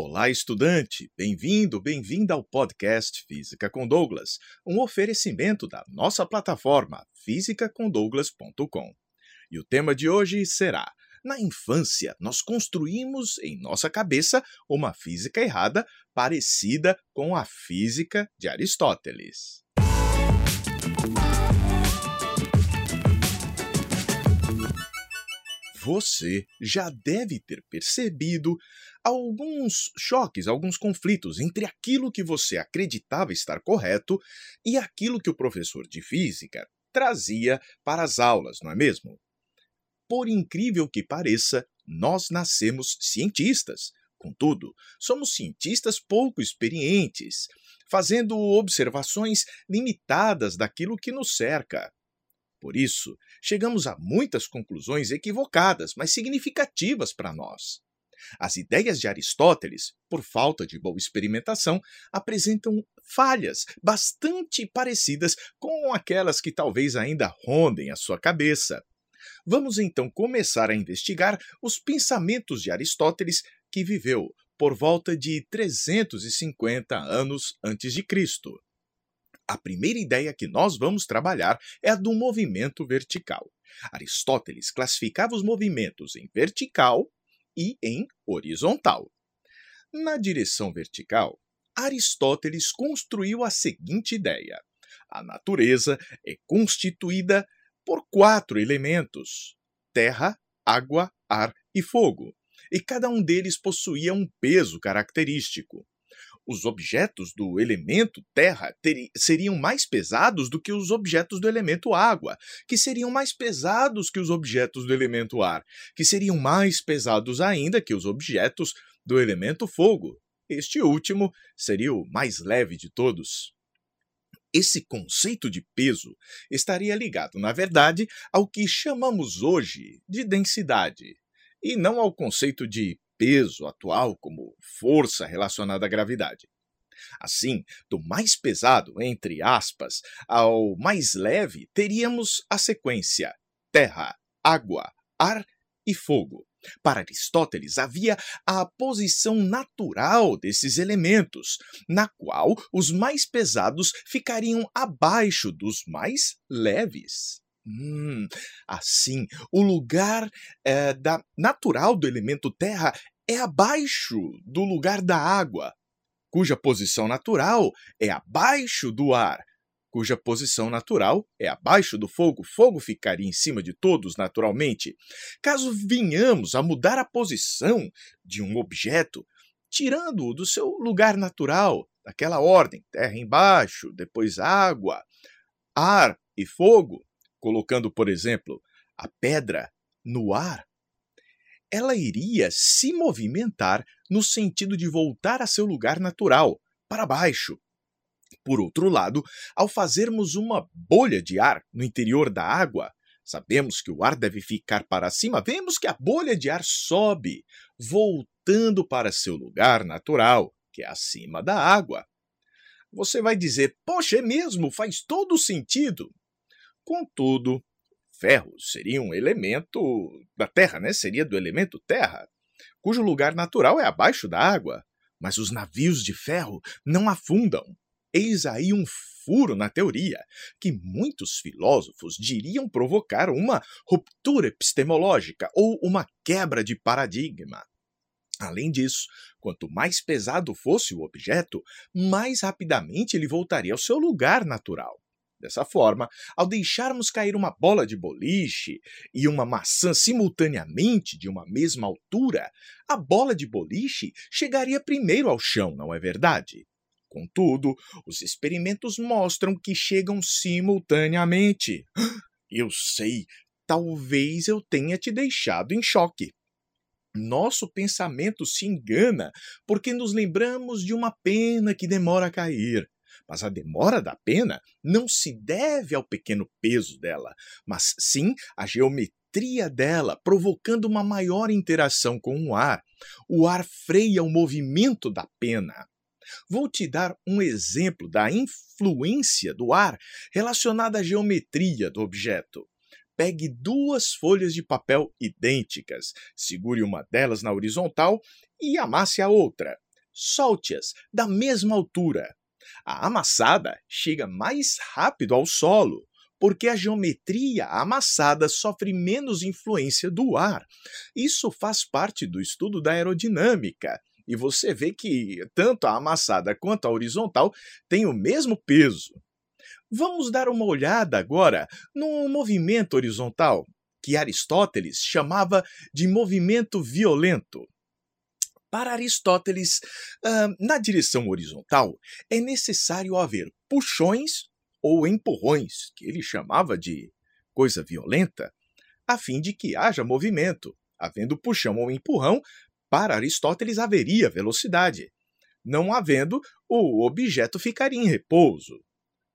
Olá, estudante! Bem-vindo, bem-vinda ao podcast Física com Douglas, um oferecimento da nossa plataforma fisicacondouglas.com. E o tema de hoje será: Na infância, nós construímos em nossa cabeça uma física errada parecida com a física de Aristóteles. Você já deve ter percebido alguns choques, alguns conflitos entre aquilo que você acreditava estar correto e aquilo que o professor de física trazia para as aulas, não é mesmo? Por incrível que pareça, nós nascemos cientistas. Contudo, somos cientistas pouco experientes, fazendo observações limitadas daquilo que nos cerca. Por isso, chegamos a muitas conclusões equivocadas, mas significativas para nós. As ideias de Aristóteles, por falta de boa experimentação, apresentam falhas bastante parecidas com aquelas que talvez ainda rondem a sua cabeça. Vamos então começar a investigar os pensamentos de Aristóteles, que viveu por volta de 350 anos antes de Cristo. A primeira ideia que nós vamos trabalhar é a do movimento vertical. Aristóteles classificava os movimentos em vertical e em horizontal. Na direção vertical, Aristóteles construiu a seguinte ideia: a natureza é constituída por quatro elementos: terra, água, ar e fogo, e cada um deles possuía um peso característico os objetos do elemento terra seriam mais pesados do que os objetos do elemento água, que seriam mais pesados que os objetos do elemento ar, que seriam mais pesados ainda que os objetos do elemento fogo. Este último seria o mais leve de todos. Esse conceito de peso estaria ligado, na verdade, ao que chamamos hoje de densidade, e não ao conceito de peso atual como força relacionada à gravidade. Assim, do mais pesado, entre aspas, ao mais leve, teríamos a sequência terra, água, ar e fogo. Para Aristóteles, havia a posição natural desses elementos, na qual os mais pesados ficariam abaixo dos mais leves. Hum, assim, o lugar é, da, natural do elemento terra é abaixo do lugar da água, cuja posição natural é abaixo do ar, cuja posição natural é abaixo do fogo. Fogo ficaria em cima de todos naturalmente. Caso venhamos a mudar a posição de um objeto, tirando-o do seu lugar natural, daquela ordem, terra embaixo, depois água, ar e fogo, colocando, por exemplo, a pedra no ar, ela iria se movimentar no sentido de voltar a seu lugar natural, para baixo. Por outro lado, ao fazermos uma bolha de ar no interior da água, sabemos que o ar deve ficar para cima, vemos que a bolha de ar sobe, voltando para seu lugar natural, que é acima da água. Você vai dizer, poxa, é mesmo, faz todo sentido. Contudo, ferro seria um elemento da Terra, né? Seria do elemento Terra, cujo lugar natural é abaixo da água. Mas os navios de ferro não afundam. Eis aí um furo na teoria, que muitos filósofos diriam provocar uma ruptura epistemológica ou uma quebra de paradigma. Além disso, quanto mais pesado fosse o objeto, mais rapidamente ele voltaria ao seu lugar natural. Dessa forma, ao deixarmos cair uma bola de boliche e uma maçã simultaneamente de uma mesma altura, a bola de boliche chegaria primeiro ao chão, não é verdade? Contudo, os experimentos mostram que chegam simultaneamente. Eu sei, talvez eu tenha te deixado em choque. Nosso pensamento se engana porque nos lembramos de uma pena que demora a cair. Mas a demora da pena não se deve ao pequeno peso dela, mas sim à geometria dela, provocando uma maior interação com o ar. O ar freia o movimento da pena. Vou te dar um exemplo da influência do ar relacionada à geometria do objeto. Pegue duas folhas de papel idênticas, segure uma delas na horizontal e amasse a outra. solte-as da mesma altura. A amassada chega mais rápido ao solo, porque a geometria amassada sofre menos influência do ar. Isso faz parte do estudo da aerodinâmica. E você vê que tanto a amassada quanto a horizontal têm o mesmo peso. Vamos dar uma olhada agora no movimento horizontal, que Aristóteles chamava de movimento violento. Para Aristóteles, na direção horizontal, é necessário haver puxões ou empurrões, que ele chamava de coisa violenta, a fim de que haja movimento. Havendo puxão ou empurrão, para Aristóteles haveria velocidade. Não havendo, o objeto ficaria em repouso.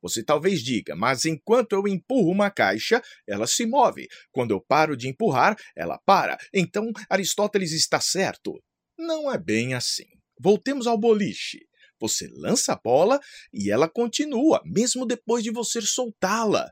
Você talvez diga, mas enquanto eu empurro uma caixa, ela se move. Quando eu paro de empurrar, ela para. Então Aristóteles está certo. Não é bem assim. Voltemos ao boliche. Você lança a bola e ela continua, mesmo depois de você soltá-la.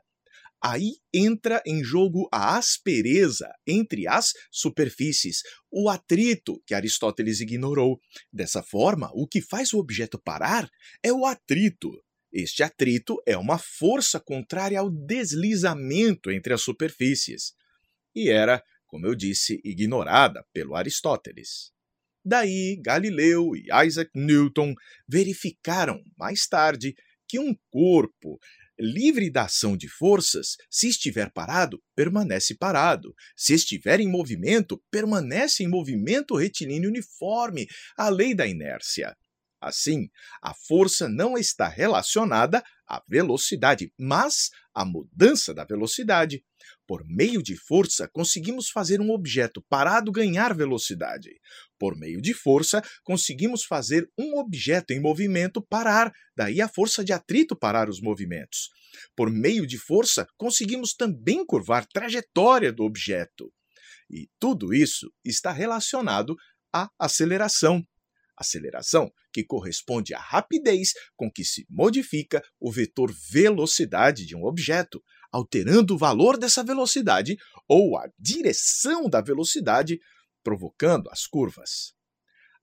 Aí entra em jogo a aspereza entre as superfícies, o atrito que Aristóteles ignorou. Dessa forma, o que faz o objeto parar é o atrito. Este atrito é uma força contrária ao deslizamento entre as superfícies, e era, como eu disse, ignorada pelo Aristóteles. Daí, Galileu e Isaac Newton verificaram, mais tarde, que um corpo livre da ação de forças, se estiver parado, permanece parado. Se estiver em movimento, permanece em movimento retilíneo uniforme, a lei da inércia. Assim, a força não está relacionada à velocidade, mas à mudança da velocidade. Por meio de força, conseguimos fazer um objeto parado ganhar velocidade. Por meio de força, conseguimos fazer um objeto em movimento parar, daí a força de atrito parar os movimentos. Por meio de força, conseguimos também curvar trajetória do objeto. E tudo isso está relacionado à aceleração aceleração, que corresponde à rapidez com que se modifica o vetor velocidade de um objeto, alterando o valor dessa velocidade ou a direção da velocidade, provocando as curvas.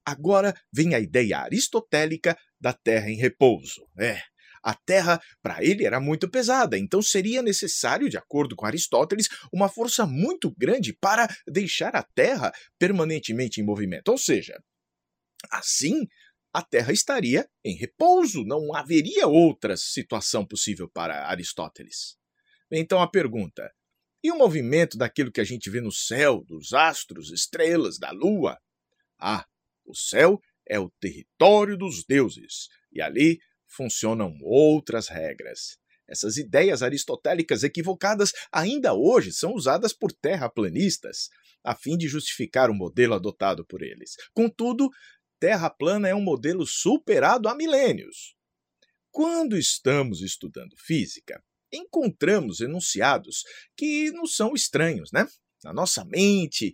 Agora vem a ideia aristotélica da Terra em repouso. É, a Terra, para ele, era muito pesada, então seria necessário, de acordo com Aristóteles, uma força muito grande para deixar a Terra permanentemente em movimento. Ou seja, Assim, a Terra estaria em repouso, não haveria outra situação possível para Aristóteles. Então a pergunta: e o movimento daquilo que a gente vê no céu, dos astros, estrelas, da lua? Ah, o céu é o território dos deuses, e ali funcionam outras regras. Essas ideias aristotélicas equivocadas ainda hoje são usadas por terraplanistas, a fim de justificar o modelo adotado por eles. Contudo, Terra plana é um modelo superado há milênios. Quando estamos estudando física, encontramos enunciados que nos são estranhos, né? A nossa mente,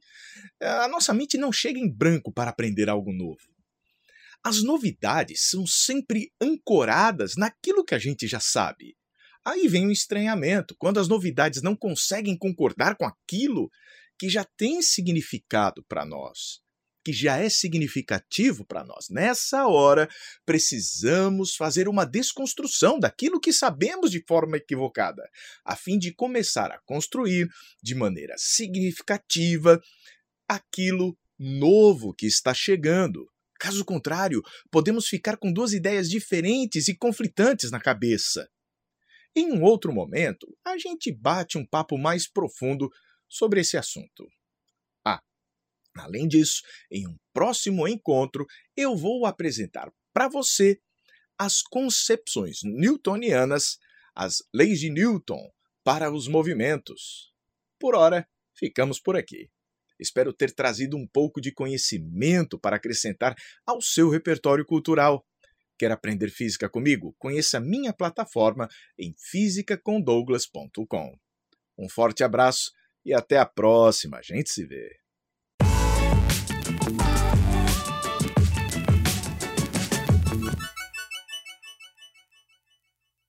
a nossa mente não chega em branco para aprender algo novo. As novidades são sempre ancoradas naquilo que a gente já sabe. Aí vem o estranhamento, quando as novidades não conseguem concordar com aquilo que já tem significado para nós que já é significativo para nós. Nessa hora, precisamos fazer uma desconstrução daquilo que sabemos de forma equivocada, a fim de começar a construir de maneira significativa aquilo novo que está chegando. Caso contrário, podemos ficar com duas ideias diferentes e conflitantes na cabeça. Em um outro momento, a gente bate um papo mais profundo sobre esse assunto. Além disso, em um próximo encontro, eu vou apresentar para você as concepções newtonianas, as leis de Newton para os movimentos. Por hora, ficamos por aqui. Espero ter trazido um pouco de conhecimento para acrescentar ao seu repertório cultural. Quer aprender física comigo? Conheça minha plataforma em fisicacondouglas.com. Um forte abraço e até a próxima. A gente se vê.